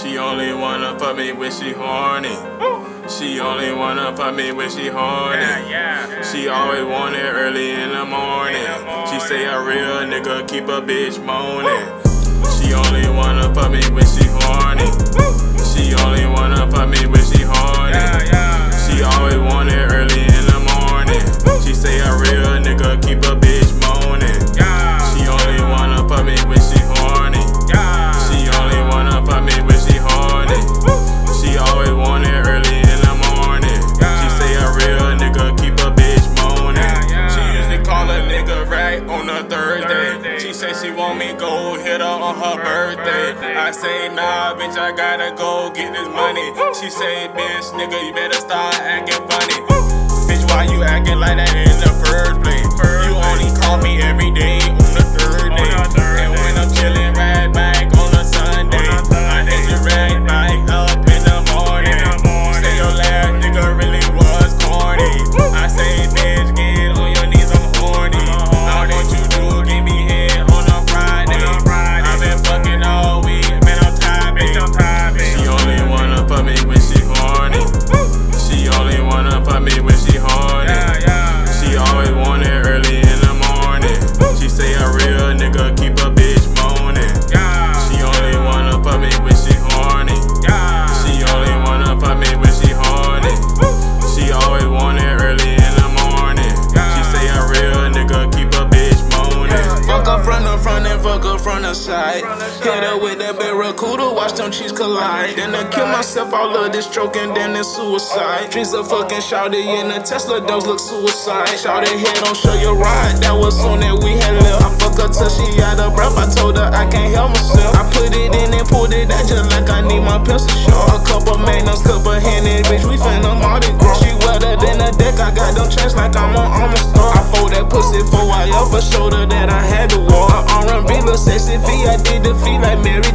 She only wanna fuck me when she horny. She only wanna fuck me when she horny. She always want it early in the morning. She say a real nigga keep a bitch moaning. She only wanna fuck me when she horny. She say she want me go hit her on her birthday. I say nah, bitch, I gotta go get this money. She say, bitch, nigga, you better start acting funny. Bitch, why you acting like that in the first place? You only call me every day side. Hit her with that barracuda, watch them cheeks collide. Then I kill myself, all of this stroking, then it's suicide. Dreams of fucking shouty in the Tesla, those look suicide. Shouty head on show your ride, that was soon that we had left. I fuck her till she out of breath, I told her I can't help myself. I put it in and pulled it out just like I need my pencil sharp. A couple magnums, couple handed, bitch, we finna Mardi Gras. She wetter than a deck, I got them chains like I'm on Armor Pussy before I ever showed her that I had to walk. R&B, little sexy V, I did the feet like Mary